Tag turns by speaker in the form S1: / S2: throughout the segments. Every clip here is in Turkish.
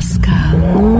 S1: Pascal, Oman,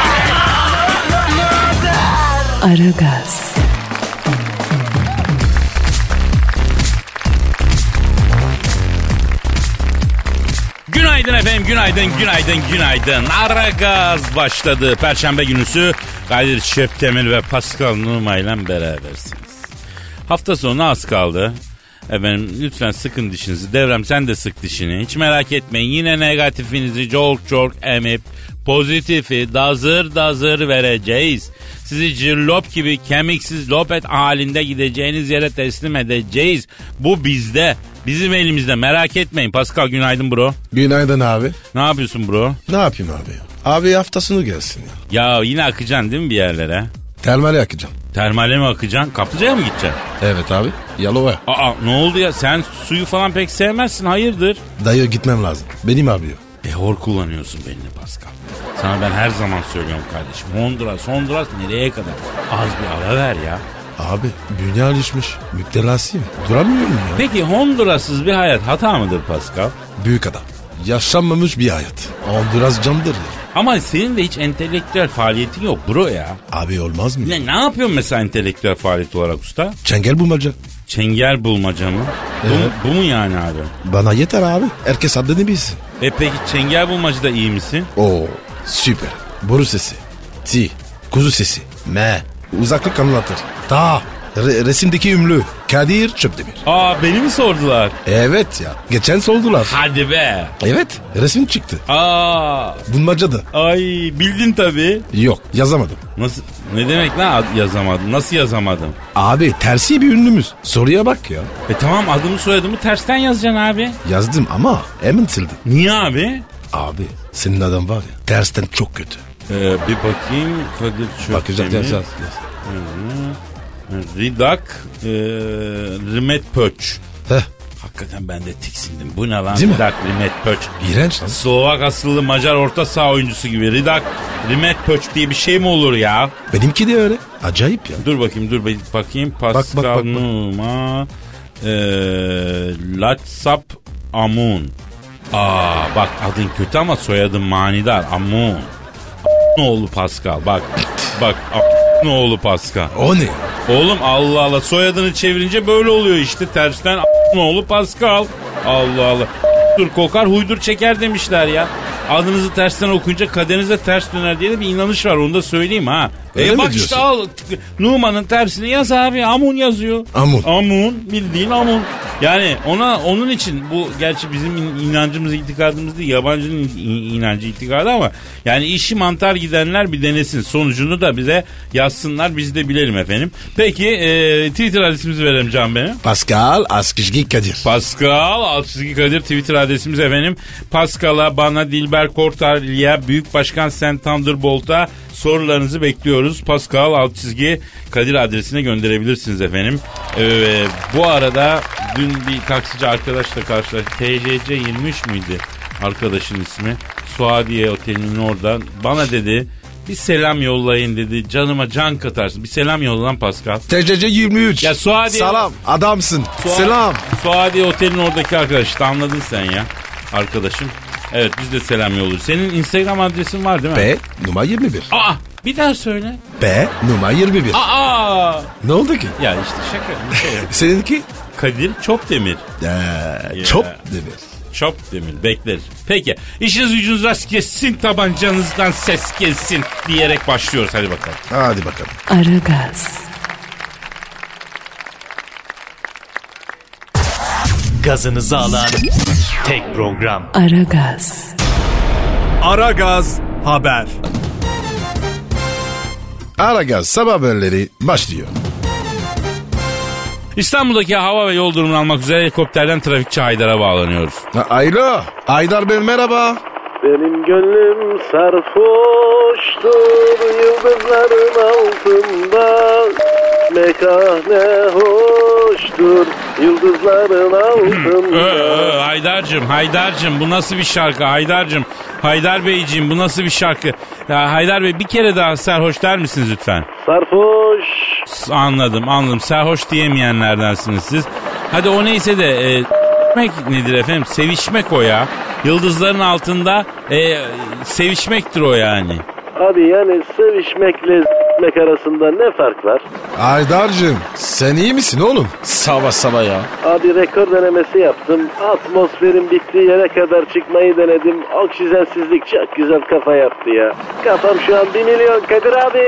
S1: Aragaz,
S2: Günaydın efendim, günaydın, günaydın, günaydın. Ara gaz başladı. Perşembe günüsü Kadir Şöptemir ve Pascal Numa ile berabersiniz. Hafta sonu az kaldı. Efendim lütfen sıkın dişinizi. Devrem sen de sık dişini. Hiç merak etmeyin. Yine negatifinizi çok çok emip pozitifi dazır dazır vereceğiz. Sizi cillop gibi kemiksiz lopet halinde gideceğiniz yere teslim edeceğiz. Bu bizde. Bizim elimizde merak etmeyin. Pascal günaydın bro.
S3: Günaydın abi.
S2: Ne yapıyorsun bro?
S3: Ne yapayım abi? Abi haftasını gelsin ya.
S2: Ya yine akacaksın değil mi bir yerlere?
S3: Termale yakacağım.
S2: Termale mi akacaksın? Kaplıcaya mı gideceksin?
S3: Evet abi. Yalova.
S2: Aa ne oldu ya? Sen suyu falan pek sevmezsin. Hayırdır?
S3: Dayı gitmem lazım. Benim abi ya.
S2: E hor kullanıyorsun belini Pascal. Sana ben her zaman söylüyorum kardeşim. Honduras, Honduras nereye kadar? Az bir ara ver ya.
S3: Abi dünya alışmış. Müptelasıyım. Duramıyorum ya.
S2: Peki Honduras'sız bir hayat hata mıdır Pascal?
S3: Büyük adam. Yaşanmamış bir hayat. Honduras camdır ya.
S2: Ama senin de hiç entelektüel faaliyetin yok bro ya.
S3: Abi olmaz mı?
S2: Ne, ne yapıyorsun mesela entelektüel faaliyet olarak usta?
S3: Çengel bulmaca.
S2: Çengel bulmaca mı? Bu,
S3: Evet.
S2: mu- bu mu yani abi?
S3: Bana yeter abi. Herkes adını bilsin.
S2: E peki çengel bulmacada iyi misin?
S3: Oo süper. Boru sesi. Ti. Kuzu sesi. Me. Uzaklık anlatır. Ta. Re- resimdeki ümlü. Kadir Çöpdemir.
S2: Aa beni mi sordular?
S3: Evet ya. Geçen sordular.
S2: Hadi be.
S3: Evet. Resim çıktı.
S2: Aa
S3: Bulmacada.
S2: ay bildin tabii.
S3: Yok yazamadım.
S2: Nasıl ne demek lan ad- yazamadım? Nasıl yazamadım?
S3: Abi tersi bir ünlümüz. Soruya bak ya.
S2: E tamam adımı soyadımı tersten yazacaksın abi.
S3: Yazdım ama hemen sildim.
S2: Niye abi?
S3: Abi senin adam var ya tersten çok kötü.
S2: Ee, bir bakayım Kadir Çöptemir.
S3: Bakacağız yaz yaz. yaz.
S2: Ridak e, Rimet Pöç.
S3: Heh.
S2: Hakikaten ben de tiksindim. Bu ne lan?
S3: Değil mi?
S2: Ridak Rimet Pöç.
S3: İğrenç lan.
S2: Slovak asıllı Macar orta saha oyuncusu gibi. Ridak Rimet Pöç diye bir şey mi olur ya?
S3: Benimki de öyle. Acayip ya.
S2: Dur bakayım dur bakayım. Pascal
S3: bak, bak, bak.
S2: Numa e, Latsap Amun. Aa bak adın kötü ama soyadın manidar. Amun. Ne oğlu Pascal bak. Bak ne oğlu Pascal.
S3: O ne?
S2: Oğlum Allah Allah soyadını çevirince böyle oluyor işte tersten oğlu Pascal. Allah Allah. Dur kokar huydur çeker demişler ya. Adınızı tersten okuyunca kaderinize ters döner diye de bir inanış var onu da söyleyeyim ha.
S3: Öyle
S2: e bak işte al Numan'ın tersini yaz abi Amun yazıyor.
S3: Amun.
S2: Amun bildiğin Amun. Yani ona onun için bu gerçi bizim in- inancımız itikadımız değil yabancının in- inancı itikadı ama yani işi mantar gidenler bir denesin sonucunu da bize yazsınlar biz de bilelim efendim. Peki e, Twitter adresimizi verelim Can benim.
S3: Pascal Askışgi Kadir.
S2: Pascal Altçizgi Kadir Twitter adresimiz efendim. Pascal'a bana Dilber Kortaylı'ya Büyük Başkan Sen Thunderbolt'a sorularınızı bekliyoruz. Pascal Altçizgi Kadir adresine gönderebilirsiniz efendim. Ee, bu arada dün bir taksici arkadaşla karşılaştık. TCC 23 müydü arkadaşın ismi? Suadiye Oteli'nin oradan. Bana dedi bir selam yollayın dedi. Canıma can katarsın. Bir selam yolla lan Pascal.
S3: TCC 23.
S2: Ya Suadiye-
S3: Salam adamsın.
S2: Suadi-
S3: Selam.
S2: Suadi Otel'in oradaki arkadaş. İşte anladın sen ya. Arkadaşım. Evet biz de selam yolluyoruz. Senin Instagram adresin var değil mi?
S3: B numara 21.
S2: Aa bir daha söyle.
S3: B numara 21.
S2: Aa.
S3: Ne oldu ki?
S2: Ya işte şaka. bir şey yok.
S3: Seninki?
S2: Kadir Çopdemir.
S3: Ee, Çok demir.
S2: Çopdemir bekleriz. Peki işiniz gücünüz rast kessin tabancanızdan ses gelsin diyerek başlıyoruz hadi bakalım.
S3: Hadi bakalım.
S1: Aragaz,
S4: gazınızı alan tek program.
S1: Aragaz,
S5: Aragaz Haber.
S3: Aragaz sabah haberleri başlıyor.
S2: İstanbul'daki hava ve yol durumunu almak üzere helikopterden trafikçi Haydar'a bağlanıyoruz.
S3: Ha, Alo. Aydar Bey merhaba.
S6: Benim gönlüm sarhoştur yıldızların altında Mekane hoştur yıldızların altında
S2: ö, Haydar'cım, Haydar'cım bu nasıl bir şarkı Haydar'cım? Haydar Beyciğim bu nasıl bir şarkı? Ya Haydar Bey bir kere daha serhoş der misiniz lütfen?
S6: Sarhoş
S2: Anladım anladım. Serhoş diyemeyenlerdensiniz siz. Hadi o neyse de e, nedir efendim? Sevişmek o ya. Yıldızların altında e, sevişmektir o yani.
S6: Abi yani sevişmekle s**mek arasında ne fark var?
S3: Haydar'cığım sen iyi misin oğlum? Sabah sabah ya.
S6: Abi rekor denemesi yaptım. Atmosferin bittiği yere kadar çıkmayı denedim. Oksijensizlik çok güzel kafa yaptı ya. Kafam şu an 1 milyon Kadir abi.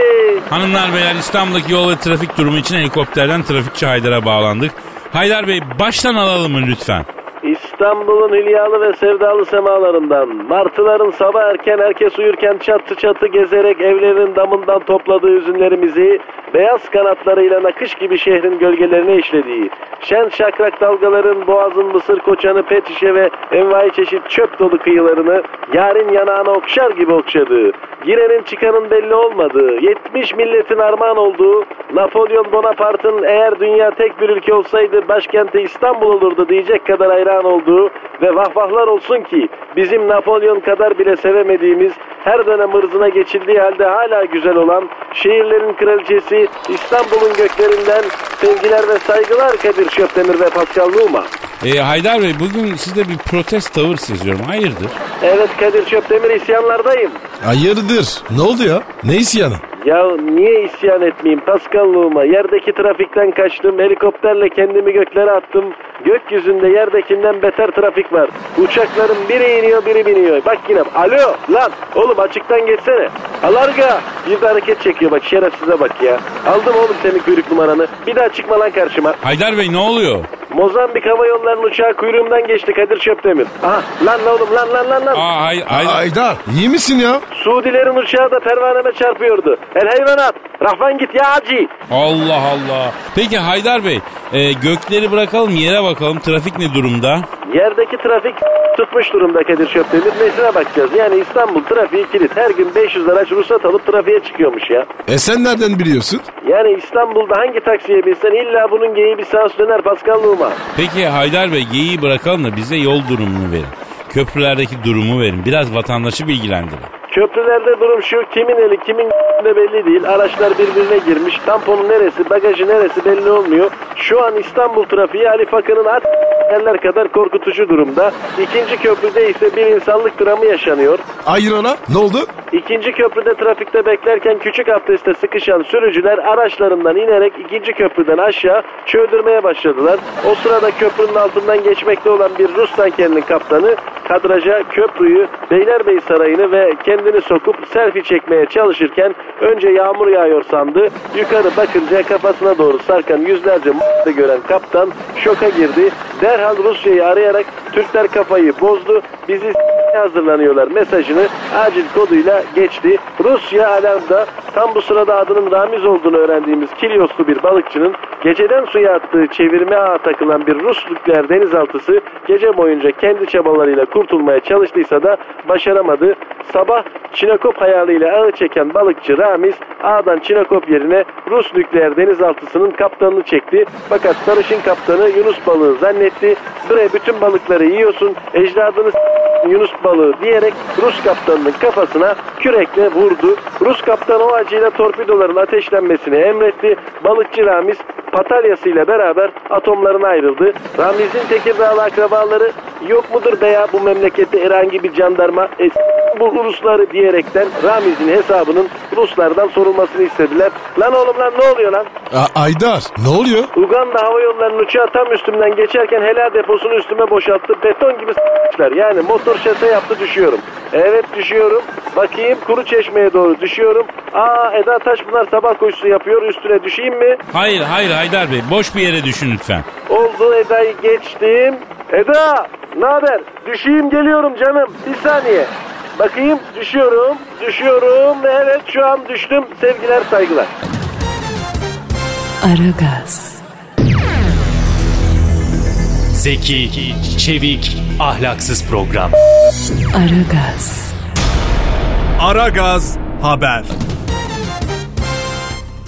S2: Hanımlar beyler İstanbul'daki yol ve trafik durumu için helikopterden trafikçi Haydar'a bağlandık. Haydar Bey baştan alalım mı lütfen?
S6: İstanbul'un hülyalı ve sevdalı semalarından, martıların sabah erken herkes uyurken çatı çatı gezerek evlerinin damından topladığı üzümlerimizi, beyaz kanatlarıyla nakış gibi şehrin gölgelerine işlediği, şen şakrak dalgaların boğazın mısır koçanı pet şişe ve envai çeşit çöp dolu kıyılarını yarın yanağına okşar gibi okşadığı, girenin çıkanın belli olmadığı, 70 milletin armağan olduğu, Napolyon Bonaparte'ın eğer dünya tek bir ülke olsaydı başkenti İstanbul olurdu diyecek kadar hayran olduğu ve vahvahlar olsun ki bizim Napolyon kadar bile sevemediğimiz her dönem ırzına geçildiği halde hala güzel olan şehirlerin kraliçesi İstanbul'un göklerinden sevgiler ve saygılar Kadir Şöpdemir ve Pascal Numa.
S2: E, Haydar Bey bugün sizde bir protest tavır seziyorum. Hayırdır?
S6: Evet Kadir Şöpdemir isyanlardayım.
S3: Hayırdır? Ne oldu ya? Ne isyanı?
S6: Ya niye isyan etmeyeyim Paskalluğuma? Yerdeki trafikten kaçtım, helikopterle kendimi göklere attım. Gökyüzünde yerdekinden beter trafik var. Uçakların biri iniyor biri biniyor. Bak yine alo lan oğlum açıktan geçsene. Alarga bir de hareket çekiyor bak şerefsize bak ya. Aldım oğlum senin kuyruk numaranı. Bir daha çıkma lan karşıma.
S2: Haydar Bey ne oluyor?
S6: Mozambik Hava Yolları'nın uçağı kuyruğumdan geçti Kadir Şöpdemir. Aha lan oğlum lan lan lan lan.
S2: Aa, hay, Haydar.
S3: Haydar iyi misin ya?
S6: Suudilerin uçağı da pervaneme çarpıyordu. El hayvanat. Rahvan git ya acı.
S2: Allah Allah. Peki Haydar Bey e, gökleri bırakalım yere bakalım trafik ne durumda?
S6: Yerdeki trafik tutmuş durumda Kadir Şöpdemir. Nesine bakacağız? Yani İstanbul trafiği kilit. Her gün 500 araç ruhsat alıp trafiğe çıkıyormuş ya.
S3: E sen nereden biliyorsun?
S6: Yani İstanbul'da hangi taksiye binsen illa bunun geyiği bir sağa döner Paskalluğuma.
S2: Peki Haydar Bey geyiği bırakalım da bize yol durumunu verin. Köprülerdeki durumu verin. Biraz vatandaşı bilgilendirin.
S6: Köprülerde durum şu kimin eli kimin de belli değil. Araçlar birbirine girmiş. Tamponun neresi bagajı neresi belli olmuyor. Şu an İstanbul trafiği Ali Fakı'nın at yerler kadar korkutucu durumda. İkinci köprüde ise bir insanlık dramı yaşanıyor.
S3: Ayrana ne oldu?
S6: İkinci köprüde trafikte beklerken küçük abdestte sıkışan sürücüler araçlarından inerek ikinci köprüden aşağı çöldürmeye başladılar. O sırada köprünün altından geçmekte olan bir Rus tankerinin kaptanı kadraja köprüyü, Beylerbeyi Sarayı'nı ve kendini sokup selfie çekmeye çalışırken önce yağmur yağıyor sandı. Yukarı bakınca kafasına doğru sarkan yüzlerce m***ı gören kaptan şoka girdi. Derhal Rusya'yı arayarak Türkler kafayı bozdu. Bizi hazırlanıyorlar mesajını acil koduyla geçti. Rusya alarmda tam bu sırada adının Ramiz olduğunu öğrendiğimiz Kilyoslu bir balıkçının geceden suya attığı çevirme ağa takılan bir Rus nükleer denizaltısı gece boyunca kendi çabalarıyla kurtulmaya çalıştıysa da başaramadı. Sabah Çinekop hayalıyla ağı çeken balıkçı Ramiz ağdan Çinekop yerine Rus nükleer denizaltısının kaptanını çekti. Fakat sarışın kaptanı Yunus balığı zannetti. Bre bütün balıkları yiyorsun ecdadını Yunus balığı diyerek Rus kaptanının kafasına kürekle vurdu. Rus kaptan o acıyla torpidoların ateşlenmesini emretti. Balıkçı Ramiz patalyasıyla beraber atomlarına ayrıldı. Ramiz'in Tekirdağlı akrabaları yok mudur veya bu memlekette herhangi bir jandarma e, bu Rusları diyerekten Ramiz'in hesabının Ruslardan sorulmasını istediler. Lan oğlum lan ne oluyor lan?
S3: A- Aydar ne oluyor?
S6: Uganda Hava Yolları'nın uçağı tam üstümden geçerken helal deposunu üstüme boşalttı. Beton gibi s**ler. Yani motor şase yaptı düşüyorum. Evet düşüyorum. Bakayım kuru çeşmeye doğru düşüyorum. Aa Eda Taşpınar sabah koşusu yapıyor. Üstüne düşeyim mi?
S2: Hayır hayır Haydar Bey boş bir yere düşün lütfen.
S6: Oldu Eda'yı geçtim. Eda ne haber? Düşeyim geliyorum canım. Bir saniye. Bakayım düşüyorum. Düşüyorum. Evet şu an düştüm. Sevgiler saygılar.
S1: Aragaz.
S4: Zeki, çevik, ahlaksız program.
S1: Aragaz,
S5: Aragaz Haber.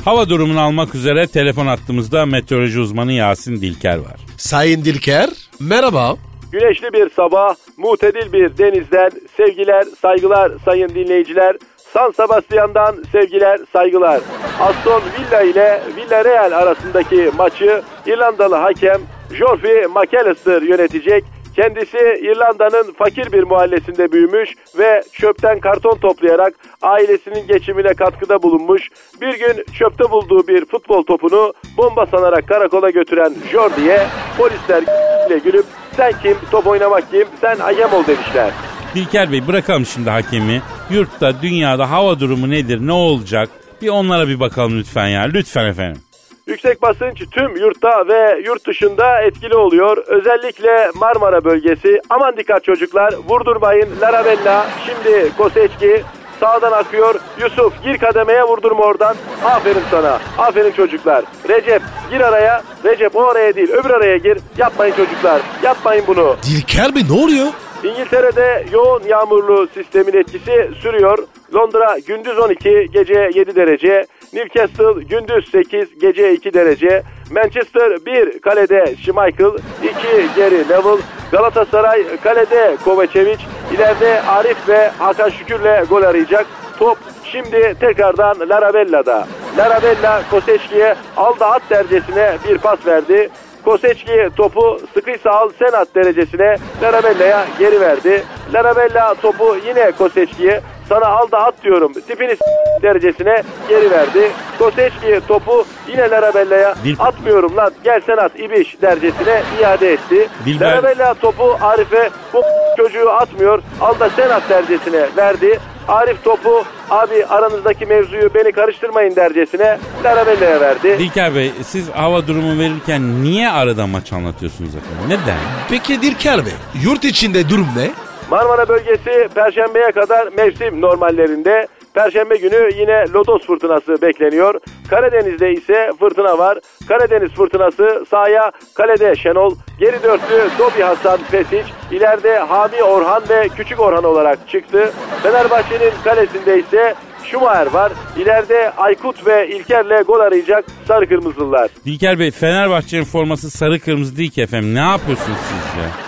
S2: Hava durumunu almak üzere telefon attığımızda meteoroloji uzmanı Yasin Dilker var.
S3: Sayın Dilker. Merhaba.
S6: Güneşli bir sabah, mutedil bir denizden sevgiler, saygılar sayın dinleyiciler. San Sebastian'dan sevgiler, saygılar. Aston Villa ile Villarreal arasındaki maçı İrlandalı hakem Geoffrey McAllister yönetecek. Kendisi İrlanda'nın fakir bir mahallesinde büyümüş ve çöpten karton toplayarak ailesinin geçimine katkıda bulunmuş. Bir gün çöpte bulduğu bir futbol topunu bomba sanarak karakola götüren Jordi'ye polisler ile gülüp sen kim top oynamak kim sen hakem ol demişler.
S2: Dilker Bey bırakalım şimdi hakemi. Yurtta, dünyada hava durumu nedir, ne olacak? Bir onlara bir bakalım lütfen ya. Lütfen efendim.
S6: Yüksek basınç tüm yurtta ve yurt dışında etkili oluyor. Özellikle Marmara bölgesi. Aman dikkat çocuklar vurdurmayın. Larabella şimdi Koseçki sağdan akıyor. Yusuf gir kademeye vurdurma oradan. Aferin sana. Aferin çocuklar. Recep gir araya. Recep o araya değil öbür araya gir. Yapmayın çocuklar. Yapmayın bunu.
S3: Dilker Bey ne oluyor?
S6: İngiltere'de yoğun yağmurlu sistemin etkisi sürüyor. Londra gündüz 12, gece 7 derece. Newcastle gündüz 8, gece 2 derece. Manchester 1 kalede Schmeichel, 2 geri Neville. Galatasaray kalede Kovacevic. İleride Arif ve Hakan Şükür'le gol arayacak. Top şimdi tekrardan Larabella'da. Larabella Koseçki'ye aldı at dercesine bir pas verdi. Koseçki topu sıkıysa al sen at derecesine Larabella'ya geri verdi. Larabella topu yine Koseçki'ye sana al da at diyorum tipini derecesine geri verdi. Koseçki topu yine Larabella'ya
S2: Dil-
S6: atmıyorum lan gel sen at ibiş dercesine iade etti.
S2: Dilber-
S6: Larabella topu Arif'e bu çocuğu atmıyor al da sen at dercesine verdi. Arif topu abi aranızdaki mevzuyu beni karıştırmayın dercesine Larabella'ya verdi.
S2: Dilker Bey siz hava durumu verirken niye arada maç anlatıyorsunuz efendim? Neden?
S3: Peki Dilker Bey yurt içinde durum ne?
S6: Marmara bölgesi Perşembe'ye kadar mevsim normallerinde. Perşembe günü yine lodos fırtınası bekleniyor. Karadeniz'de ise fırtına var. Karadeniz fırtınası sahaya kalede Şenol, geri dörtlü Dobi Hasan Pesic, ileride Hami Orhan ve Küçük Orhan olarak çıktı. Fenerbahçe'nin kalesinde ise Schumacher var. İleride Aykut ve İlker'le gol arayacak Sarı Kırmızılılar.
S2: Dilker Bey Fenerbahçe'nin forması sarı kırmızı değil ki efendim. Ne yapıyorsunuz siz ya?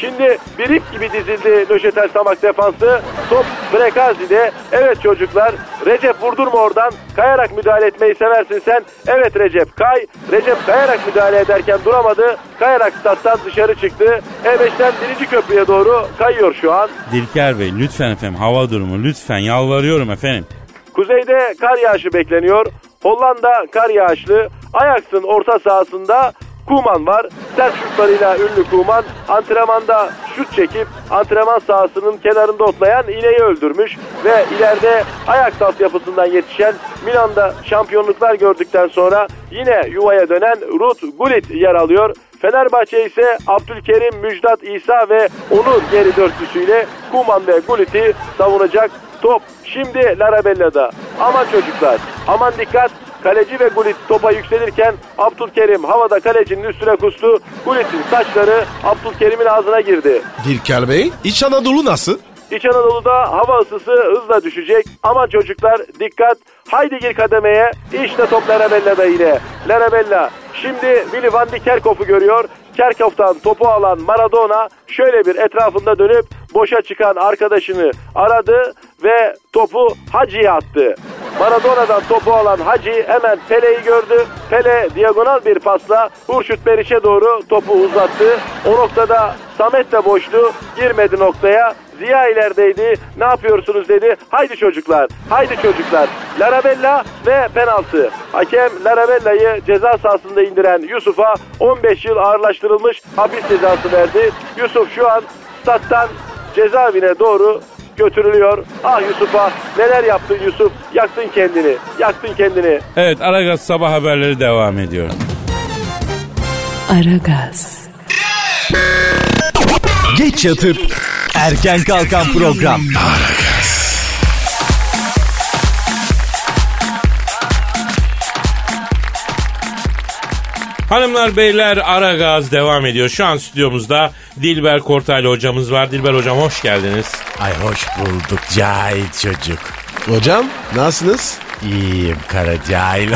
S6: Şimdi bir ip gibi dizildi Nöşetel Samak defansı. Top Brekazi'de. Evet çocuklar. Recep vurdurma oradan. Kayarak müdahale etmeyi seversin sen. Evet Recep kay. Recep kayarak müdahale ederken duramadı. Kayarak stat'tan dışarı çıktı. E5'ten birinci köprüye doğru kayıyor şu an.
S2: Dilker Bey lütfen efendim hava durumu lütfen yalvarıyorum efendim.
S6: Kuzeyde kar yağışı bekleniyor. Hollanda kar yağışlı. Ajax'ın orta sahasında Kuman var. Sert şutlarıyla ünlü Kuman antrenmanda şut çekip antrenman sahasının kenarında otlayan ineği öldürmüş ve ileride Ajax altyapısından yetişen Milan'da şampiyonluklar gördükten sonra yine yuvaya dönen Ruth Gullit yer alıyor. Fenerbahçe ise Abdülkerim, Müjdat İsa ve onun geri dörtlüsüyle Kuman ve Gullit'i savunacak. Top şimdi Larabella'da. Aman çocuklar aman dikkat. Kaleci ve Gullit topa yükselirken Abdülkerim havada kalecinin üstüne kustu. Gullit'in saçları Abdülkerim'in ağzına girdi.
S3: Dilker Bey İç Anadolu nasıl?
S6: İç Anadolu'da hava ısısı hızla düşecek. Aman çocuklar dikkat. Haydi gir kademeye. İşte top Larabella'da yine. Larabella şimdi Willy van de Kerkhoff'u görüyor. Kerkhoff'tan topu alan Maradona şöyle bir etrafında dönüp boşa çıkan arkadaşını aradı ve topu Hacı'ya attı. Maradona'dan topu alan Hacı hemen Pele'yi gördü. Pele diagonal bir pasla Hurşut Beriş'e doğru topu uzattı. O noktada Samet de boştu. Girmedi noktaya. Ziya ilerideydi. Ne yapıyorsunuz dedi. Haydi çocuklar. Haydi çocuklar. Larabella ve penaltı. Hakem Larabella'yı ceza sahasında indiren Yusuf'a 15 yıl ağırlaştırılmış hapis cezası verdi. Yusuf şu an stat'tan cezaevine doğru götürülüyor. Ah Yusuf'a neler yaptın Yusuf? Yaktın kendini. Yaktın kendini.
S2: Evet Aragaz sabah haberleri devam ediyor.
S1: Aragaz,
S4: Geç yatıp erken kalkan program.
S2: Hanımlar beyler ara gaz devam ediyor. Şu an stüdyomuzda Dilber Kortaylı hocamız var. Dilber hocam hoş geldiniz.
S7: Ay hoş bulduk cahil çocuk.
S3: Hocam nasılsınız?
S7: İyiyim kara cahil.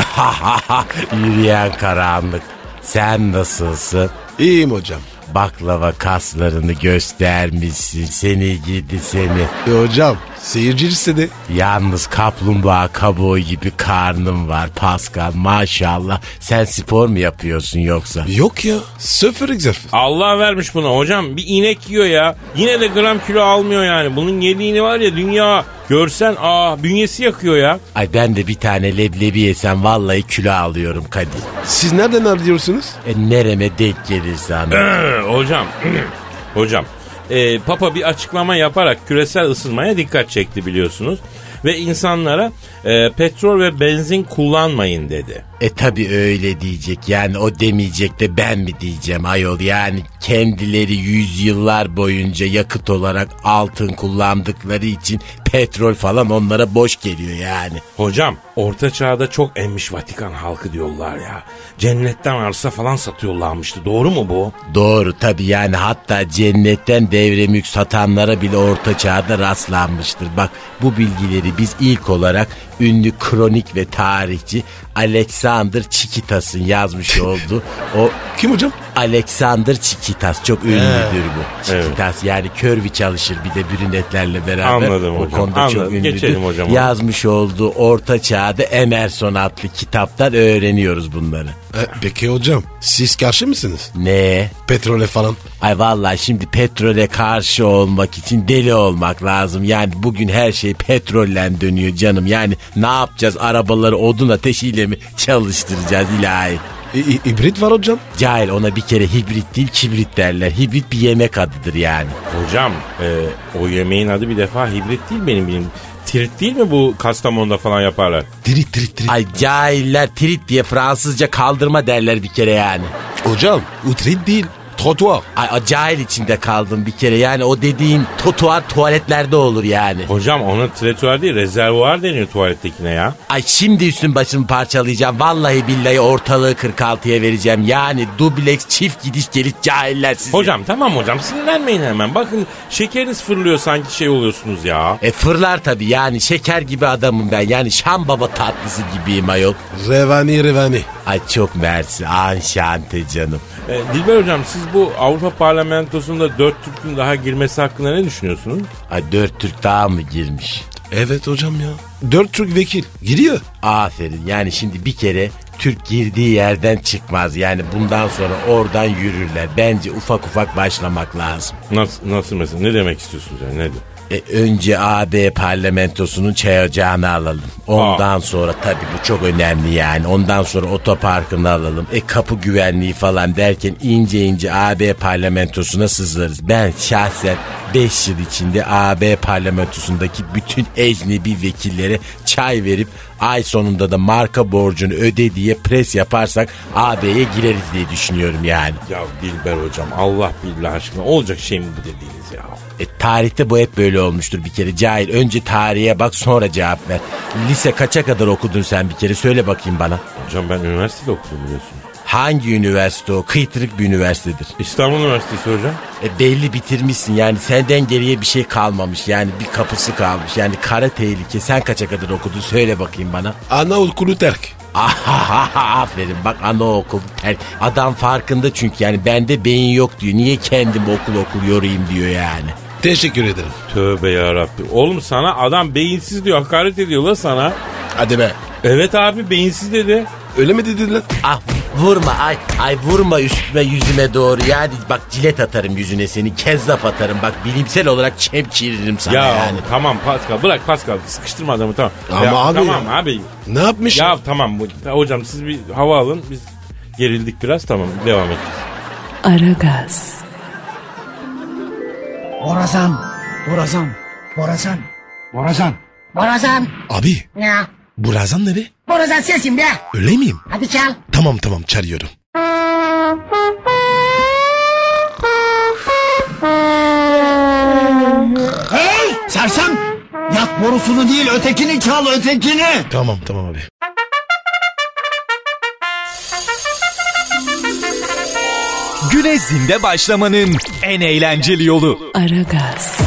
S7: Yürüyen karanlık. Sen nasılsın?
S3: İyiyim hocam.
S7: Baklava kaslarını göstermişsin. Seni gidi seni.
S3: E, hocam seyirci istedi.
S7: Yalnız kaplumbağa kabuğu gibi karnım var Pascal maşallah. Sen spor mu yapıyorsun yoksa?
S3: Yok ya sıfır egzersiz.
S2: Allah vermiş buna hocam. Bir inek yiyor ya. Yine de gram kilo almıyor yani. Bunun yediğini var ya dünya görsen aa bünyesi yakıyor ya.
S7: Ay ben de bir tane leblebi yesem vallahi kilo alıyorum Kadir.
S3: Siz nereden alıyorsunuz?
S7: E nereme denk gelirse ana.
S2: hocam hocam e, Papa bir açıklama yaparak küresel ısınmaya dikkat çekti biliyorsunuz. Ve insanlara e, petrol ve benzin kullanmayın dedi.
S7: E tabi öyle diyecek yani o demeyecek de ben mi diyeceğim ayol yani kendileri yüzyıllar boyunca yakıt olarak altın kullandıkları için petrol falan onlara boş geliyor yani.
S2: Hocam orta çağda çok emmiş Vatikan halkı diyorlar ya. Cennetten arsa falan satıyorlarmıştı doğru mu bu?
S7: Doğru tabi yani hatta cennetten devre mülk satanlara bile orta çağda rastlanmıştır. Bak bu bilgileri biz ilk olarak ünlü kronik ve tarihçi Alexander Çikitas'ın yazmış olduğu o
S3: Kim hocam?
S7: Alexander Çikitas çok ünlüdür bu. Çikitas yani kör bir çalışır bir de brünetlerle beraber.
S2: Anladım
S7: o
S2: hocam,
S7: konuda
S2: anladım.
S7: çok ünlüdür.
S2: Geçelim hocam.
S7: Yazmış olduğu Orta Çağ'da Emerson adlı kitaptan öğreniyoruz bunları.
S3: E, peki hocam siz karşı mısınız?
S7: Ne?
S3: Petrole falan.
S7: Ay vallahi şimdi petrole karşı olmak için deli olmak lazım. Yani bugün her şey petrolle dönüyor canım. Yani ne yapacağız? Arabaları odun ateşiyle mi çalıştıracağız ilahi?
S3: E, hibrit var hocam.
S7: Cahil ona bir kere hibrit değil kibrit derler. Hibrit bir yemek adıdır yani.
S2: Hocam e, o yemeğin adı bir defa hibrit değil benim bildiğim. Tirit değil mi bu Kastamonu'da falan yaparlar?
S3: Trit trit trit.
S7: Ay cahiller trit diye Fransızca kaldırma derler bir kere yani.
S3: Hocam o trit değil. Trotuar.
S7: Ay a, cahil içinde kaldım bir kere yani o dediğin totuar tuvaletlerde olur yani.
S2: Hocam ona tretuar değil rezervuar deniyor tuvalettekine ya.
S7: Ay şimdi üstün başımı parçalayacağım. Vallahi billahi ortalığı 46'ya vereceğim. Yani dubleks çift gidiş geliş cahiller siz.
S2: Hocam tamam hocam sinirlenmeyin hemen. Bakın şekeriniz fırlıyor sanki şey oluyorsunuz ya.
S7: E fırlar tabii yani şeker gibi adamım ben. Yani Şam baba tatlısı gibiyim ayol.
S3: Revani revani.
S7: Ay çok mersi. Anşante canım.
S2: E, Dilber hocam siz bu Avrupa Parlamentosu'nda dört Türk'ün daha girmesi hakkında ne düşünüyorsunuz?
S7: Ay dört Türk daha mı girmiş?
S3: Evet hocam ya. Dört Türk vekil. Giriyor.
S7: Aferin. Yani şimdi bir kere Türk girdiği yerden çıkmaz. Yani bundan sonra oradan yürürler. Bence ufak ufak başlamak lazım.
S2: Nasıl, nasıl mesela ne demek istiyorsunuz yani nedir?
S7: E, önce AB parlamentosunun çay ocağını alalım. Ondan sonra tabii bu çok önemli yani. Ondan sonra otoparkını alalım. E kapı güvenliği falan derken ince ince AB parlamentosuna sızlarız. Ben şahsen 5 yıl içinde AB parlamentosundaki bütün ecnebi vekillere çay verip ay sonunda da marka borcunu öde diye pres yaparsak AB'ye gireriz diye düşünüyorum yani.
S2: Ya Dilber hocam Allah billah aşkına olacak şey mi bu dediğiniz ya?
S7: E, tarihte bu hep böyle olmuştur bir kere. Cahil önce tarihe bak sonra cevap ver. Lise kaça kadar okudun sen bir kere söyle bakayım bana.
S2: Hocam ben üniversitede okudum biliyorsunuz.
S7: Hangi üniversite o? Kıytırık bir üniversitedir.
S2: İstanbul Üniversitesi hocam.
S7: E belli bitirmişsin yani senden geriye bir şey kalmamış. Yani bir kapısı kalmış. Yani kara tehlike. Sen kaça kadar okudun söyle bakayım bana.
S3: Anaokulu terk.
S7: Aferin bak anaokul terk. Adam farkında çünkü yani bende beyin yok diyor. Niye kendim okul okul yorayım diyor yani.
S3: Teşekkür ederim.
S2: Tövbe yarabbi. Oğlum sana adam beyinsiz diyor hakaret ediyor la sana.
S3: Hadi be.
S2: Evet abi beyinsiz dedi.
S3: Öyle mi dedin lan?
S7: Ah vurma ay ay vurma üstüme yüzüme doğru yani bak cilet atarım yüzüne seni kezzap atarım bak bilimsel olarak çemkiririm sana
S2: Ya
S7: yani.
S2: tamam Pascal bırak Pascal sıkıştırma adamı tamam.
S3: Ama
S2: Ya,
S3: abi
S2: Tamam
S3: ya.
S2: abi.
S3: Ne yapmış?
S2: Ya tamam bu- hocam siz bir hava alın biz gerildik biraz tamam devam edeceğiz.
S1: Aragaz,
S8: Borazan, Borazan, Borazan, Borazan.
S9: Borazan.
S3: Abi
S9: Ne?
S3: Bu Razan ne be?
S9: Borazan sensin be.
S3: Öyle miyim?
S9: Hadi çal.
S3: Tamam tamam çağırıyorum.
S8: Hey sersem! Yak borusunu değil ötekini çal ötekini.
S3: Tamam tamam abi.
S4: Güne zinde başlamanın en eğlenceli yolu.
S1: Aragaz,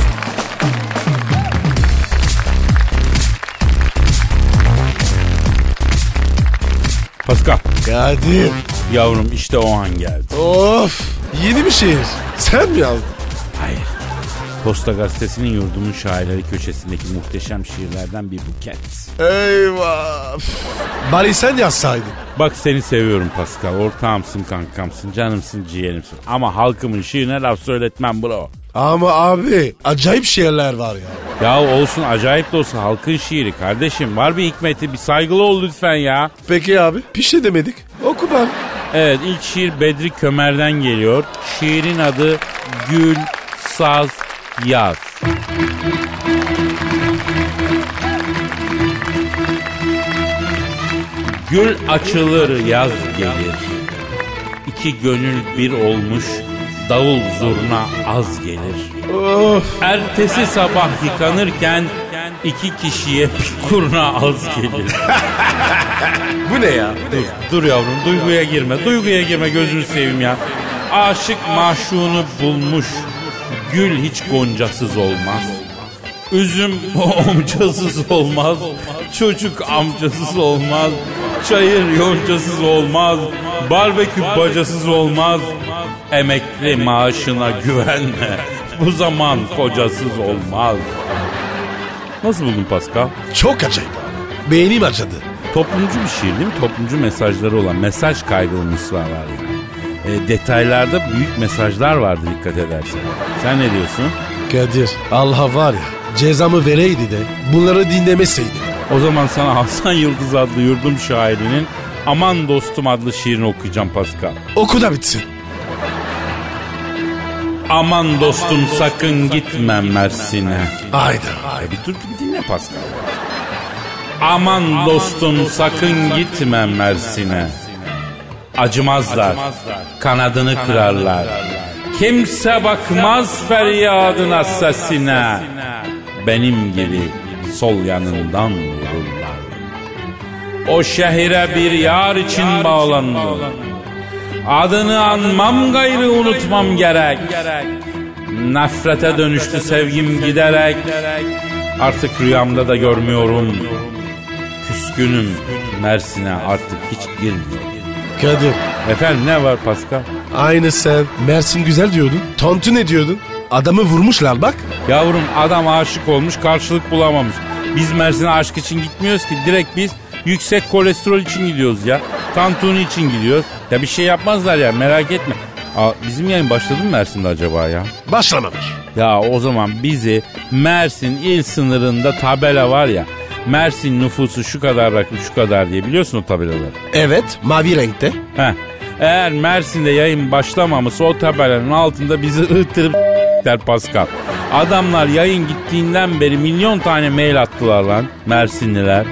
S2: Pascal
S3: Kadir.
S2: yavrum işte o an geldi.
S3: Of. Yeni bir şehir. Sen mi yazdın?
S2: Hayır. Posta Gazetesi'nin yurdumun şairleri köşesindeki muhteşem şiirlerden bir buket.
S3: Eyvah. Bari sen yazsaydın.
S2: Bak seni seviyorum Pascal. Ortağımsın, kankamsın, canımsın, ciğerimsin. Ama halkımın şiirine laf söyletmem bro.
S3: Ama abi acayip şehirler var ya.
S2: Ya olsun acayip de olsa halkın şiiri kardeşim. Var bir hikmeti bir saygılı ol lütfen ya.
S3: Peki abi bir şey demedik. Oku bari.
S2: Evet ilk şiir Bedri Kömer'den geliyor. Şiirin adı Gül, Saz, Yaz. Gül açılır yaz gelir. İki gönül bir olmuş davul zurna az gelir.
S3: Of.
S2: Ertesi sabah yıkanırken iki kişiye bir kurna az gelir.
S3: Bu ne ya?
S2: Dur, dur yavrum duyguya girme. Duyguya girme gözünü seveyim ya. Aşık maşunu bulmuş. Gül hiç goncasız olmaz. Üzüm omcasız olmaz. Çocuk amcasız olmaz. Çayır yoncasız olmaz. Barbekü bacasız olmaz. Emekli maaşına güvenme. Bu zaman kocasız olmaz. Nasıl buldun Pascal?
S3: Çok acayip abi. Beynim acıdı.
S2: Toplumcu bir şiir değil mi? Toplumcu mesajları olan mesaj kaygılı mısralar yani. E, detaylarda büyük mesajlar vardı dikkat edersen. Sen ne diyorsun?
S3: Kadir Allah var ya cezamı vereydi de bunları dinlemeseydim.
S2: O zaman sana Hasan Yıldız adlı yurdum şairinin Aman Dostum adlı şiirini okuyacağım Pascal.
S3: Oku da bitsin.
S2: Aman dostum sakın gitme Mersin'e.
S3: Hayda.
S2: Ay bir dur bir dinle Pascal. Aman dostum sakın gitme Mersin'e. Acımazlar, kanadını kırarlar. Kimse bakmaz feryadına sesine. Benim gibi sol yanından vururlar. O şehire bir yar için bağlandım. Adını anmam gayrı unutmam gerek. Nefrete dönüştü sevgim giderek. Artık rüyamda da görmüyorum. Küskünüm Mersin'e artık hiç girmiyorum.
S3: Kadir
S2: Efendim ne var Pascal?
S3: aynı sen Mersin güzel diyordun. Tontu ne diyordun? Adamı vurmuşlar bak.
S2: Yavrum adam aşık olmuş karşılık bulamamış. Biz Mersin'e aşk için gitmiyoruz ki direkt biz yüksek kolesterol için gidiyoruz ya. Tantuni için gidiyoruz. Ya bir şey yapmazlar ya merak etme. Aa, bizim yayın başladı mı Mersin'de acaba ya?
S3: Başlamamış.
S2: Ya o zaman bizi Mersin il sınırında tabela var ya. Mersin nüfusu şu kadar rakım şu kadar diye biliyorsun o tabelaları.
S3: Evet mavi renkte.
S2: Heh. Eğer Mersin'de yayın başlamamışsa o tabelanın altında bizi ıhtırıp der Pascal. Adamlar yayın gittiğinden beri milyon tane mail attılar lan Mersinliler.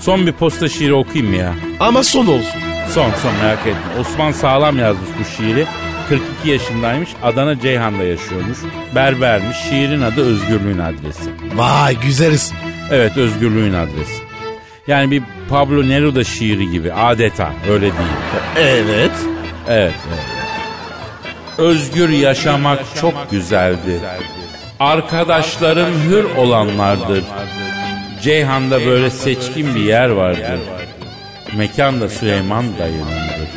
S2: Son bir posta şiiri okuyayım ya?
S3: Ama son olsun.
S2: Son son merak etme. Osman Sağlam yazmış bu şiiri. 42 yaşındaymış. Adana Ceyhan'da yaşıyormuş. Berbermiş. Şiirin adı Özgürlüğün Adresi.
S3: Vay güzel isim.
S2: Evet Özgürlüğün Adresi. Yani bir Pablo Neruda şiiri gibi adeta öyle değil.
S3: Evet.
S2: Evet, evet. Özgür yaşamak çok güzeldi. Arkadaşlarım hür olanlardır. Ceyhan'da böyle seçkin bir yer vardır. Mekan da Süleyman dayınındır.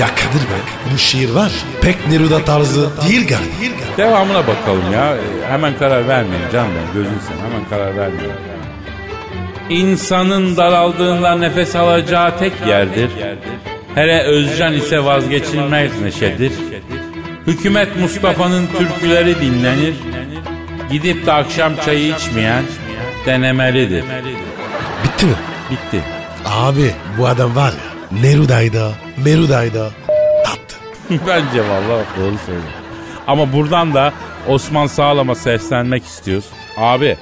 S3: Ya Kadir be bu şiir var. Pek Neruda tarzı değil galiba.
S2: Devamına bakalım ya. Hemen karar vermeyin canım ben. Gözün sen hemen karar vermeyin. İnsanın daraldığında nefes alacağı tek yerdir. Hele Özcan ise vazgeçilmez neşedir. Hükümet Mustafa'nın türküleri dinlenir. Gidip de akşam çayı içmeyen denemelidir.
S3: Bitti mi?
S2: Bitti.
S3: Abi bu adam var ya Neruda'yda, Meruda'yda tattı.
S2: Bence vallahi doğru söylüyor. Ama buradan da Osman Sağlam'a seslenmek istiyoruz. Abi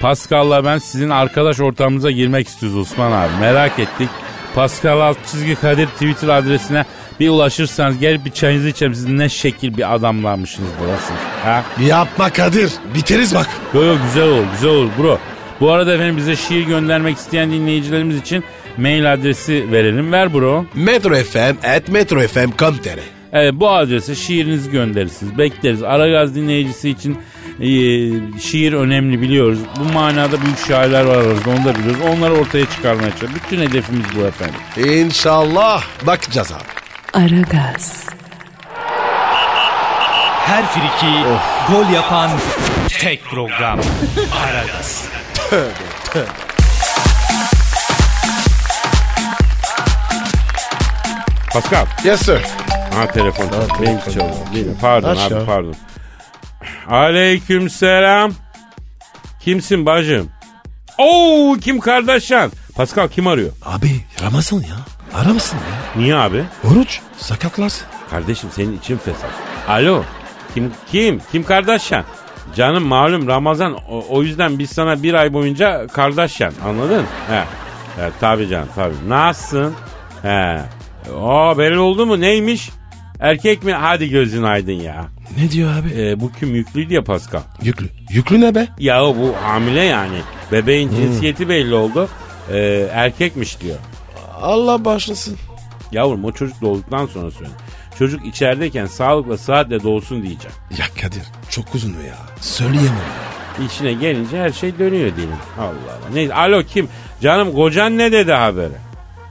S2: Pascal'la ben sizin arkadaş ortamınıza girmek istiyoruz Osman abi. Merak ettik. Pascal alt çizgi Kadir Twitter adresine bir ulaşırsanız gel bir çayınızı içelim. Siz ne şekil bir adamlarmışsınız burası. Ha?
S3: Yapma Kadir biteriz bak.
S2: Yo yo güzel olur güzel olur bro. Bu arada efendim bize şiir göndermek isteyen dinleyicilerimiz için mail adresi verelim. Ver bro.
S3: Metro FM at metrofm.com.tr
S2: Evet bu adrese şiirinizi gönderirsiniz. Bekleriz. Aragaz dinleyicisi için e, şiir önemli biliyoruz. Bu manada büyük şairler var aramızda onu da biliyoruz. Onları ortaya çıkarmaya çalışıyoruz. Bütün hedefimiz bu efendim.
S3: İnşallah bakacağız abi.
S1: Aragaz,
S4: Her friki gol yapan tek program. Aragaz.
S2: Pascal.
S3: Yes sir.
S2: Ha telefon. Benim çalıyor. Değil mi? Pardon
S3: Aç
S2: abi pardon. Aleyküm selam. Kimsin bacım? Oo kim Kardashian? Pascal kim arıyor?
S3: Abi Ramazan ya. Aramasın ya.
S2: Niye abi?
S3: Oruç sakatlarsın.
S2: Kardeşim senin için fesat. Alo. Kim kim? Kim Kardashian? Canım malum Ramazan o, o yüzden biz sana bir ay boyunca Kardashian anladın? He. He tabii canım tabii. Nasılsın? He. O belli oldu mu neymiş? Erkek mi? Hadi gözün aydın ya.
S3: Ne diyor abi?
S2: Ee, bu kim yüklüydü ya Pascal.
S3: Yüklü. Yüklü ne be?
S2: Ya bu hamile yani. Bebeğin cinsiyeti belli oldu. Ee, erkekmiş diyor.
S3: Allah başlasın.
S2: Yavrum o çocuk doğduktan sonra söyle. Çocuk içerideyken sağlıkla sıhhatle doğsun diyeceğim.
S3: Ya Kadir çok uzun ya. Söyleyemem.
S2: İçine gelince her şey dönüyor diyelim. Allah Allah. Neyse alo kim? Canım kocan ne dedi haberi?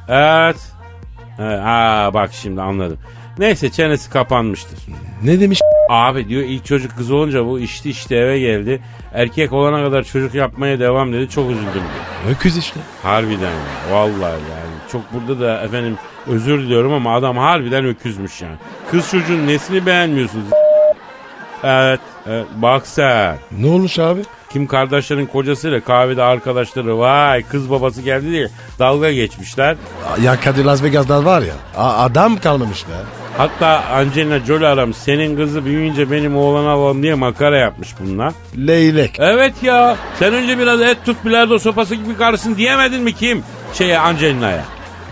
S2: Evet. Evet. Aa bak şimdi anladım. Neyse çenesi kapanmıştır.
S3: Ne demiş?
S2: Abi diyor ilk çocuk kız olunca bu içti işte eve geldi. Erkek olana kadar çocuk yapmaya devam dedi. Çok üzüldüm diyor.
S3: Öküz işte.
S2: Harbiden ya. Vallahi yani. Çok burada da efendim özür diliyorum ama adam harbiden öküzmüş yani. Kız çocuğun nesini beğenmiyorsunuz? Evet, evet. Bak sen.
S3: Ne olmuş abi?
S2: Kim kardeşlerin kocasıyla kahvede arkadaşları vay kız babası geldi diye dalga geçmişler.
S3: Ya Kadir Las Vegas'ta var ya. adam kalmamış be.
S2: Hatta Angelina Jolie aramış senin kızı büyüyünce benim oğlanı alalım diye makara yapmış bunlar.
S3: Leylek.
S2: Evet ya sen önce biraz et tut bilardo sopası gibi karısın diyemedin mi kim? Şeye Angelina'ya.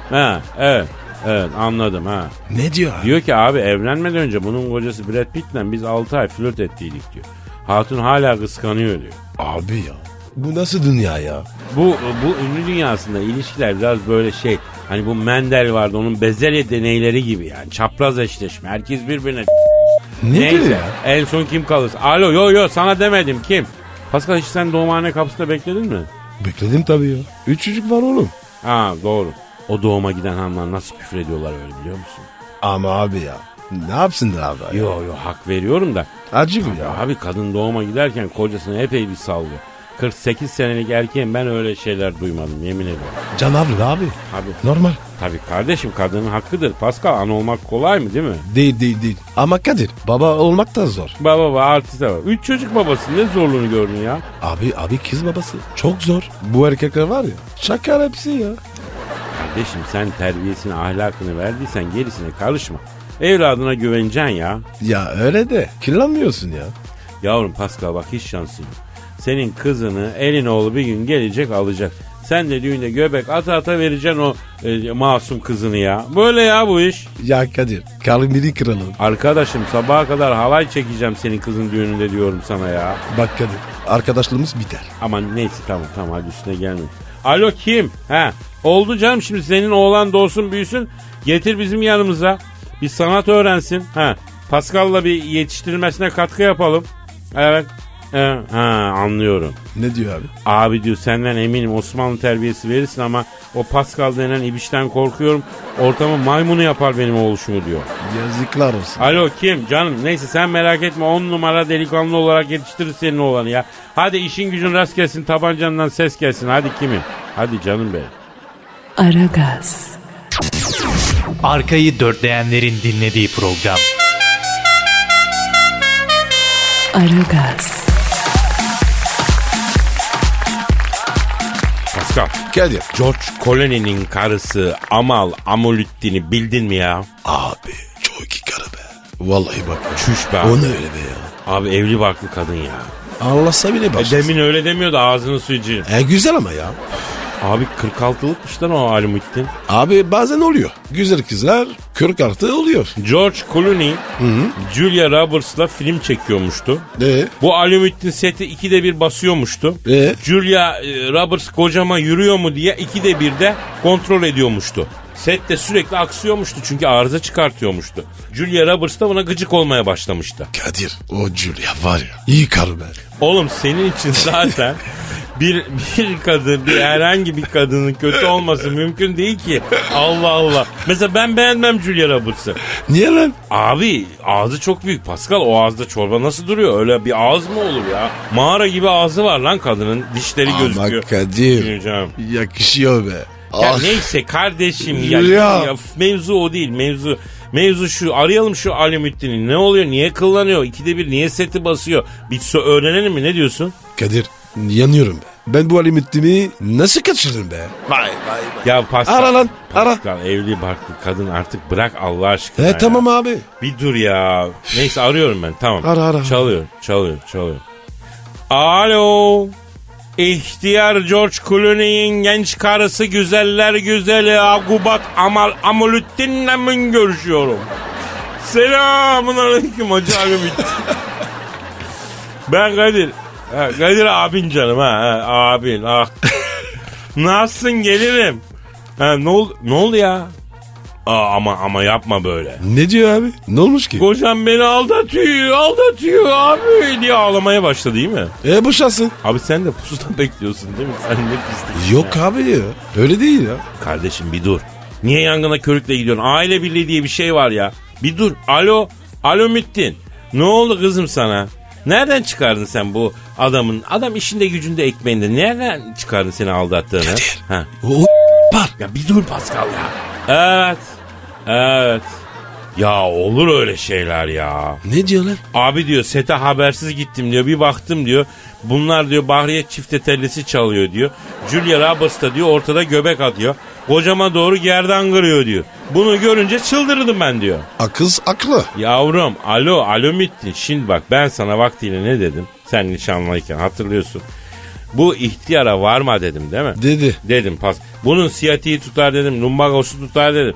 S2: Ha evet evet anladım ha.
S3: Ne diyor abi?
S2: Diyor ki abi evlenmeden önce bunun kocası Brad Pitt'le biz 6 ay flört ettiydik diyor. Hatun hala kıskanıyor diyor.
S3: Abi ya. Bu nasıl dünya ya?
S2: Bu bu ünlü dünyasında ilişkiler biraz böyle şey hani bu Mendel vardı onun bezelye deneyleri gibi yani çapraz eşleşme herkes birbirine
S3: Ne
S2: neyse
S3: ya?
S2: en son kim kalırsa alo yo yo sana demedim kim Pascal hiç sen doğumhane kapısında bekledin mi?
S3: Bekledim tabii ya. Üç çocuk var oğlum.
S2: Ha doğru o doğuma giden hanımlar nasıl küfür ediyorlar öyle biliyor musun?
S3: Ama abi ya. Ne yapsınlar abi?
S2: Yo yo hak veriyorum da
S3: Acı bu ya.
S2: Abi kadın doğuma giderken kocasını epey bir sallıyor. 48 senelik erkeğim ben öyle şeyler duymadım yemin ediyorum.
S3: Canavlı abi.
S2: Abi
S3: Normal.
S2: tabii kardeşim kadının hakkıdır. Pascal an olmak kolay mı değil mi?
S3: Değil değil değil. Ama Kadir baba olmak da zor.
S2: Baba baba artiste var. Üç çocuk babası ne zorluğunu gördün ya.
S3: Abi abi kız babası. Çok zor. Bu erkekler var ya. Şaka hepsi ya.
S2: Kardeşim sen terbiyesini ahlakını verdiysen gerisine karışma. Evladına güveneceksin ya.
S3: Ya öyle de kirlenmiyorsun ya.
S2: Yavrum Pascal bak hiç şansın yok. Senin kızını elin oğlu bir gün gelecek alacak. Sen de düğünde göbek ata ata vereceksin o e, masum kızını ya. Böyle ya bu iş.
S3: Ya Kadir kalbini kıralım.
S2: Arkadaşım sabaha kadar halay çekeceğim senin kızın düğününde diyorum sana ya.
S3: Bak Kadir arkadaşlığımız biter.
S2: Aman neyse tamam tamam hadi üstüne gelme. Alo kim? Ha oldu canım şimdi senin oğlan doğsun büyüsün getir bizim yanımıza. Bir sanat öğrensin. Ha Pascal'la bir yetiştirilmesine katkı yapalım. Evet. Evet, ha anlıyorum.
S3: Ne diyor abi?
S2: Abi diyor senden eminim Osmanlı terbiyesi verirsin ama o Pascal denen ibişten korkuyorum. Ortamı maymunu yapar benim oluşumu diyor.
S3: Yazıklar olsun.
S2: Alo kim canım neyse sen merak etme on numara delikanlı olarak yetiştirir senin oğlanı ya. Hadi işin gücün rast gelsin tabancandan ses gelsin hadi kimin? Hadi canım be.
S1: Aragaz,
S4: Arkayı dörtleyenlerin dinlediği program.
S1: Aragaz,
S2: Pascal.
S3: Kadir.
S2: George Clooney'nin karısı Amal Amolüddin'i bildin mi ya?
S3: Abi çok iyi karı be. Vallahi bak.
S2: Çüş be
S3: O ne öyle be ya.
S2: Abi evli barklı kadın ya.
S3: Bile
S2: E,
S3: başlasın.
S2: demin öyle demiyordu ağzını suyu.
S3: E güzel ama ya.
S2: Abi 46'lıkmış lan o Almuddin.
S3: Abi bazen oluyor. Güzel kızlar 46 oluyor.
S2: George Clooney Julia Roberts'la film çekiyormuştu.
S3: E
S2: Bu Almuddin seti ikide bir basıyormuştu.
S3: e
S2: Julia e, Roberts kocama yürüyor mu diye ikide bir de kontrol ediyormuştu. Sette sürekli aksıyormuştu çünkü arıza çıkartıyormuştu. Julia Roberts da buna gıcık olmaya başlamıştı.
S3: Kadir o Julia var ya iyi karı be.
S2: Oğlum senin için zaten bir bir kadın, bir herhangi bir kadının kötü olması mümkün değil ki. Allah Allah. Mesela ben beğenmem Julia Roberts'ı.
S3: Niye lan?
S2: Abi ağzı çok büyük Pascal. O ağızda çorba nasıl duruyor? Öyle bir ağız mı olur ya? Mağara gibi ağzı var lan kadının. Dişleri gözüküyor.
S3: Ama Kadir
S2: Bilmiyorum.
S3: yakışıyor be.
S2: Ya
S3: Ah,
S2: neyse kardeşim ya,
S3: Ya.
S2: ya mevzu o değil mevzu. Mevzu şu arayalım şu Ali Müttin'i ne oluyor niye kullanıyor ikide bir niye seti basıyor bir so- öğrenelim mi ne diyorsun?
S3: Kadir yanıyorum be. Ben bu alimitimi nasıl kaçırdım be? Vay vay vay.
S2: Ya Pascal.
S3: Ara lan, ara.
S2: Pascal evli barklı kadın artık bırak Allah aşkına.
S3: E
S2: ya.
S3: tamam abi.
S2: Bir dur ya. Neyse arıyorum ben tamam.
S3: Ara, ara.
S2: Çalıyor çalıyor çalıyor. Alo. İhtiyar George Clooney'in genç karısı güzeller güzeli Agubat Amal Amulüddin'le mi görüşüyorum? Selamun aleyküm hacı Müttin. Ben Kadir. Ha, Kadir abin canım ha, ha abin ah. Nasılsın gelirim. Ha, ne oldu, ne oldu ya? Aa, ama ama yapma böyle.
S3: Ne diyor abi? Ne olmuş ki?
S2: Kocam beni aldatıyor, aldatıyor abi diye ağlamaya başladı değil mi?
S3: E boşansın.
S2: Abi sen de pusuda bekliyorsun değil mi? Sen ne pislik.
S3: Yok abi ya. Öyle değil ya.
S2: Kardeşim bir dur. Niye yangına körükle gidiyorsun? Aile birliği diye bir şey var ya. Bir dur. Alo. Alo Müttin. Ne oldu kızım sana? Nereden çıkardın sen bu adamın? Adam işinde gücünde ekmeğinde. Nereden çıkardın seni aldattığını?
S3: Kadir.
S2: Ha.
S3: O var.
S2: Ya bir dur Pascal ya. Evet. Evet. Ya olur öyle şeyler ya.
S3: Ne diyor lan?
S2: Abi diyor sete habersiz gittim diyor. Bir baktım diyor. Bunlar diyor Bahriyet çifte tellisi çalıyor diyor. Julia Roberts da diyor ortada göbek atıyor. Kocama doğru gerdan kırıyor diyor. Bunu görünce çıldırdım ben diyor.
S3: Akız aklı.
S2: Yavrum alo alo Müttin. Şimdi bak ben sana vaktiyle ne dedim? Sen nişanlıyken hatırlıyorsun. Bu ihtiyara varma dedim değil mi?
S3: Dedi.
S2: Dedim pas. Bunun siyatiği tutar dedim. Lumbagosu tutar dedim.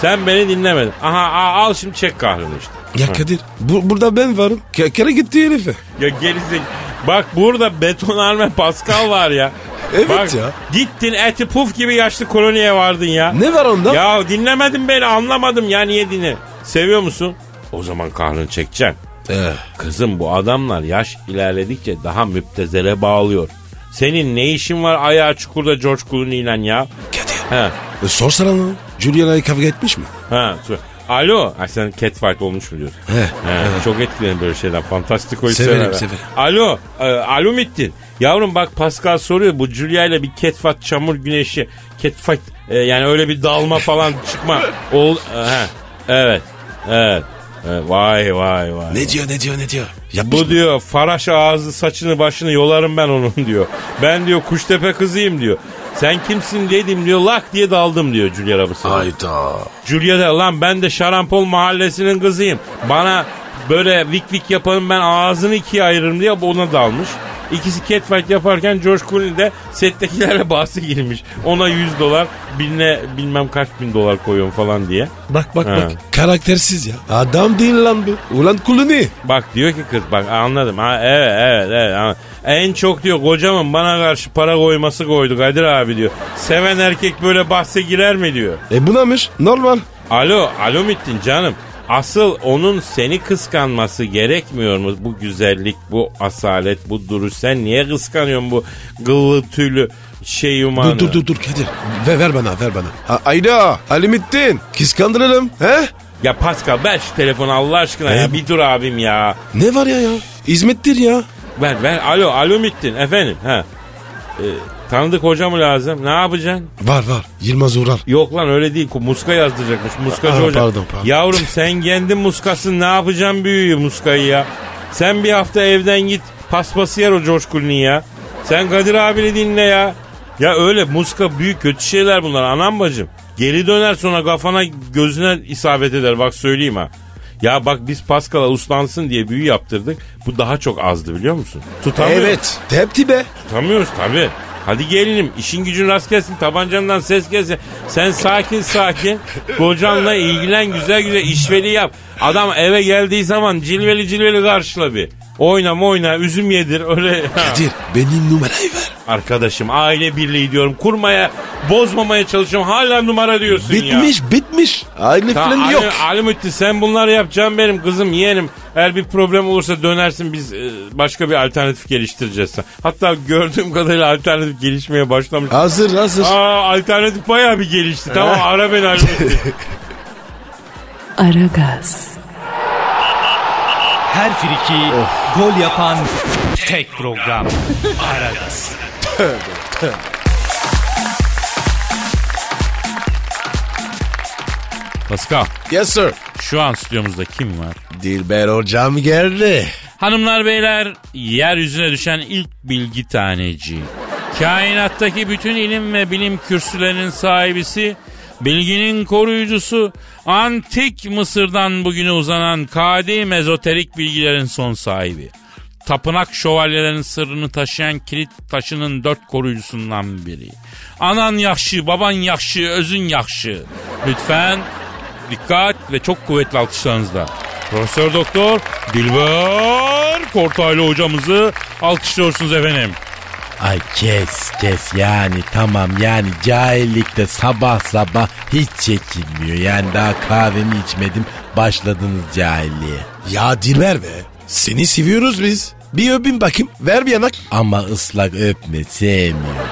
S2: Sen beni dinlemedin. Aha a- al şimdi çek kahrını işte.
S3: Ya Kadir bu, burada ben varım. K- kere gitti herife.
S2: Ya gerizek. Bak burada betonarme Pascal var ya.
S3: Evet
S2: Bak,
S3: ya.
S2: Gittin eti puf gibi yaşlı koloniye vardın ya.
S3: Ne var onda?
S2: Ya dinlemedin beni anlamadım ya niye dinle. Seviyor musun? O zaman kahrını çekeceksin.
S3: Eh.
S2: Kızım bu adamlar yaş ilerledikçe daha müptezele bağlıyor. Senin ne işin var ayağı çukurda George Clooney ile ya?
S3: Kadir.
S2: He.
S3: E, sorsana lan. Julia'yla kavga etmiş mi?
S2: Ha. sor- Alo. Ay sen catfight olmuş mu diyorsun?
S3: He.
S2: He, Çok etkilenir böyle şeyden. Fantastikoyu
S3: Severim,
S2: sever.
S3: severim.
S2: Alo. E, alo Mittin. Yavrum bak Pascal soruyor. Bu Julia ile bir catfight çamur güneşi. Catfight e, yani öyle bir dalma falan çıkma. Ol, e, he. Evet. Evet. Evet, Vay vay vay.
S3: Ne diyor ne diyor ne diyor? Yapmış
S2: Bu
S3: mı?
S2: diyor faraş ağzı saçını başını yolarım ben onun diyor. Ben diyor kuştepe kızıyım diyor. Sen kimsin dedim diyor lak diye daldım diyor Julia Roberts'a.
S3: Hayda.
S2: Julia da lan ben de Şarampol mahallesinin kızıyım. Bana böyle vik vik yapanın ben ağzını ikiye ayırırım diye ona dalmış. İkisi catfight yaparken George Clooney de settekilerle bahsi girmiş. Ona 100 dolar birine bilmem kaç bin dolar koyuyorum falan diye.
S3: Bak bak
S2: Ha.
S3: bak. Karaktersiz ya. Adam değil lan bu. Ulan kulunu.
S2: Bak diyor ki kız bak anladım. Ha, evet evet evet. anladım. En çok diyor kocamın bana karşı para koyması koydu Kadir abi diyor. Seven erkek böyle bahse girer mi diyor.
S3: E bunamış. Normal.
S2: Alo, alo Mittin canım. Asıl onun seni kıskanması gerekmiyor mu? Bu güzellik, bu asalet, bu duruş. Sen niye kıskanıyorsun bu gıllı tüylü şey yumanı?
S3: Dur dur dur dur Kadir. Ver, ver bana ver bana. A- Ayda. Alimittin. Kıskandıralım. He?
S2: Ya Pascal ver şu telefonu Allah aşkına ya.
S3: Ee?
S2: Bir dur abim ya.
S3: Ne var ya ya? Hizmettir ya.
S2: Ver ver. Alo, alo Mittin efendim. Ha. Ee, tanıdık hoca mı lazım? Ne yapacaksın?
S3: Var var. Yılmaz Ural.
S2: Yok lan öyle değil. Muska yazdıracakmış. Muskacı
S3: Aa,
S2: hoca.
S3: pardon, pardon.
S2: Yavrum sen kendin muskasın. Ne yapacaksın büyüğü muskayı ya? Sen bir hafta evden git. Paspası yer o Clooney ya. Sen Kadir abini dinle ya. Ya öyle muska büyük kötü şeyler bunlar anam bacım. Geri döner sonra kafana gözüne isabet eder bak söyleyeyim ha. Ya bak biz Pascal'a uslansın diye büyü yaptırdık. Bu daha çok azdı biliyor musun? Tutamıyoruz.
S3: Evet. Tepti be.
S2: Tutamıyoruz tabii. Hadi gelinim işin gücün rast gelsin tabancandan ses gelsin. Sen sakin sakin kocanla ilgilen güzel güzel işveli yap. Adam eve geldiği zaman cilveli cilveli karşıla bir. Oynam oyna üzüm yedir öyle.
S3: Kadir benim numarayı ver.
S2: Arkadaşım aile birliği diyorum kurmaya bozmamaya çalışıyorum hala numara diyorsun ya.
S3: Bitmiş bitmiş. Aile falan
S2: Ali,
S3: yok.
S2: Ali Muhti, sen bunları yapacaksın benim kızım yeğenim. Eğer bir problem olursa dönersin biz e, başka bir alternatif geliştireceğiz. Hatta gördüğüm kadarıyla alternatif gelişmeye başlamış.
S3: Hazır hazır.
S2: Aa alternatif bayağı bir gelişti. Tamam ara beni Ali Muhti.
S1: Aragaz,
S4: Her friki gol yapan tek program. Aragaz.
S2: Pascal
S3: Yes sir.
S2: şu an stüdyomuzda kim var?
S3: Dilber hocam geldi.
S2: Hanımlar beyler yeryüzüne düşen ilk bilgi taneci. Kainattaki bütün ilim ve bilim kürsülerinin sahibisi, bilginin koruyucusu, antik Mısır'dan bugüne uzanan kadim ezoterik bilgilerin son sahibi. Tapınak şövalyelerinin sırrını taşıyan kilit taşının dört koruyucusundan biri. Anan yakşı, baban yakşı, özün yakşı. Lütfen dikkat ve çok kuvvetli alkışlarınızla. Profesör Doktor Dilber Kortaylı hocamızı alkışlıyorsunuz efendim.
S7: Ay kes kes yani tamam yani cahillikte sabah sabah hiç çekilmiyor. Yani daha kahvemi içmedim başladınız cahilliğe.
S3: Ya Dilber be. Seni seviyoruz biz. Bir öpün bakayım. Ver bir yanak.
S7: Ama ıslak öpme sevmiyorum.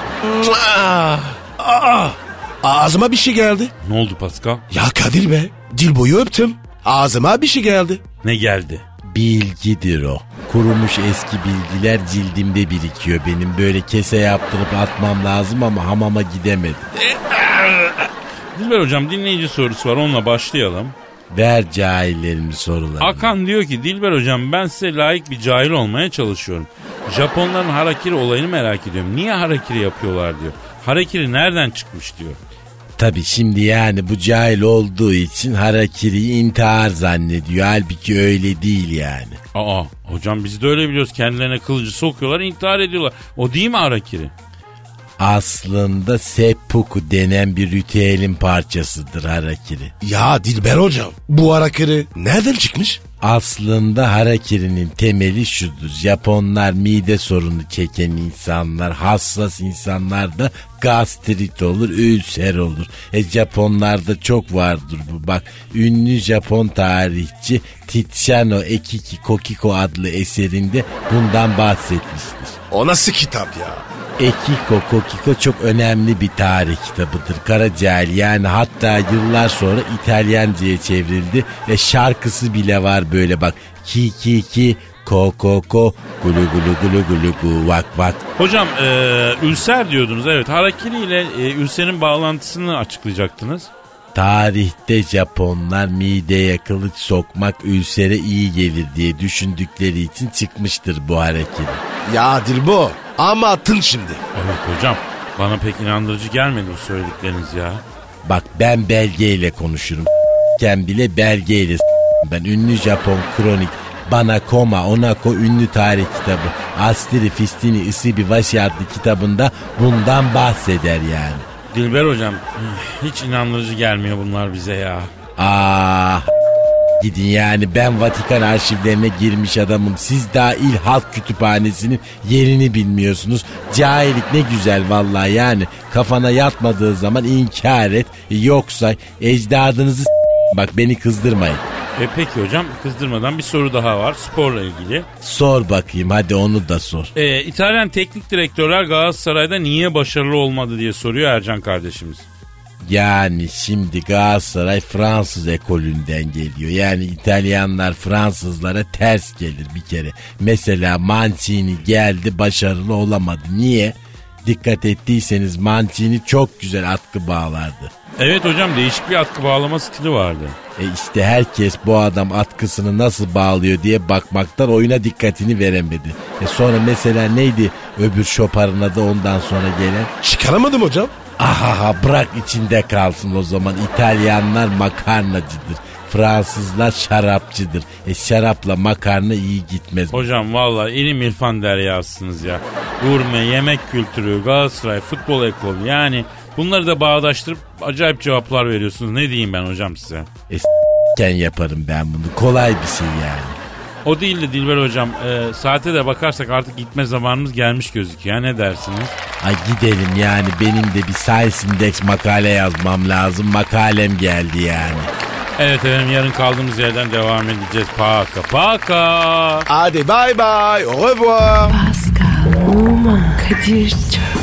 S3: Aa, aa, ağzıma bir şey geldi.
S2: Ne oldu Pascal?
S3: Ya Kadir be. Dil boyu öptüm. Ağzıma bir şey geldi.
S2: Ne geldi?
S7: Bilgidir o. Kurumuş eski bilgiler cildimde birikiyor benim. Böyle kese yaptırıp atmam lazım ama hamama gidemedim.
S2: Dilber hocam dinleyici sorusu var onunla başlayalım.
S7: Ver cahillerin sorularını.
S2: Akan diyor ki Dilber hocam ben size layık bir cahil olmaya çalışıyorum. Japonların harakiri olayını merak ediyorum. Niye harakiri yapıyorlar diyor. Harakiri nereden çıkmış diyor.
S7: Tabi şimdi yani bu cahil olduğu için harakiriyi intihar zannediyor. Halbuki öyle değil yani.
S2: Aa hocam biz de öyle biliyoruz. Kendilerine kılıcı sokuyorlar intihar ediyorlar. O değil mi harakiri?
S7: Aslında seppuku denen bir ritüelin parçasıdır harakiri.
S3: Ya Dilber hocam. Bu harakiri nereden çıkmış?
S7: Aslında harakirinin temeli şudur. Japonlar mide sorunu çeken insanlar, hassas insanlarda gastrit olur, ülser olur. E Japonlarda çok vardır bu. Bak ünlü Japon tarihçi Tiziano Ekiki Kokiko adlı eserinde bundan bahsetmiştir.
S3: O nasıl kitap ya?
S7: Ekiko Kokiko çok önemli bir tarih kitabıdır. Kara Cahil yani hatta yıllar sonra İtalyanca'ya çevrildi ve şarkısı bile var böyle bak. Ki ki ki ko ko ko gulu gulu gulu gulu gu vak vak.
S2: Hocam e, ülser diyordunuz evet. Harakiri ile e, ülserin bağlantısını açıklayacaktınız.
S7: Tarihte Japonlar mideye kılıç sokmak ülsere iyi gelir diye düşündükleri için çıkmıştır bu hareket.
S3: Ya Dilbo. Ama attın şimdi.
S2: Evet hocam bana pek inandırıcı gelmedi bu söyledikleriniz ya.
S7: Bak ben belgeyle konuşurum. Ken bile belgeyle s- ben ünlü Japon kronik Banakoma Onako ünlü tarih kitabı Astri Fistini Isibi Vashi adlı kitabında bundan bahseder yani.
S2: Dilber hocam hiç inandırıcı gelmiyor bunlar bize ya.
S7: Ah gidin yani ben Vatikan arşivlerine girmiş adamım. Siz daha il halk kütüphanesinin yerini bilmiyorsunuz. Cahillik ne güzel vallahi yani. Kafana yatmadığı zaman inkar et. Yoksa ecdadınızı bak beni kızdırmayın.
S2: E peki hocam kızdırmadan bir soru daha var sporla ilgili.
S7: Sor bakayım hadi onu da sor.
S2: E, İtalyan teknik direktörler Galatasaray'da niye başarılı olmadı diye soruyor Ercan kardeşimiz.
S7: Yani şimdi Galatasaray Fransız ekolünden geliyor. Yani İtalyanlar Fransızlara ters gelir bir kere. Mesela Mancini geldi başarılı olamadı. Niye? Dikkat ettiyseniz Mancini çok güzel atkı bağlardı.
S2: Evet hocam değişik bir atkı bağlama stili vardı.
S7: E işte herkes bu adam atkısını nasıl bağlıyor diye bakmaktan oyuna dikkatini veremedi. E sonra mesela neydi öbür şoparın adı ondan sonra gelen?
S3: Çıkaramadım hocam.
S7: Ahaha bırak içinde kalsın o zaman. İtalyanlar makarnacıdır. Fransızlar şarapçıdır. E şarapla makarna iyi gitmez.
S2: Hocam valla ilim irfan deryasınız ya. Gurme, yemek kültürü, Galatasaray, futbol ekolü yani bunları da bağdaştırıp acayip cevaplar veriyorsunuz. Ne diyeyim ben hocam size?
S7: E yaparım ben bunu. Kolay bir şey yani.
S2: O değil de Dilber hocam e, saate de bakarsak artık gitme zamanımız gelmiş gözüküyor. Ne dersiniz?
S7: Ay gidelim yani benim de bir Science Index makale yazmam lazım. Makalem geldi yani.
S2: Evet efendim yarın kaldığımız yerden devam edeceğiz. Paka paka.
S3: Hadi bay bay. Au revoir.
S1: Pascal, Oman, Kadir çok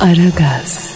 S1: Aragaz.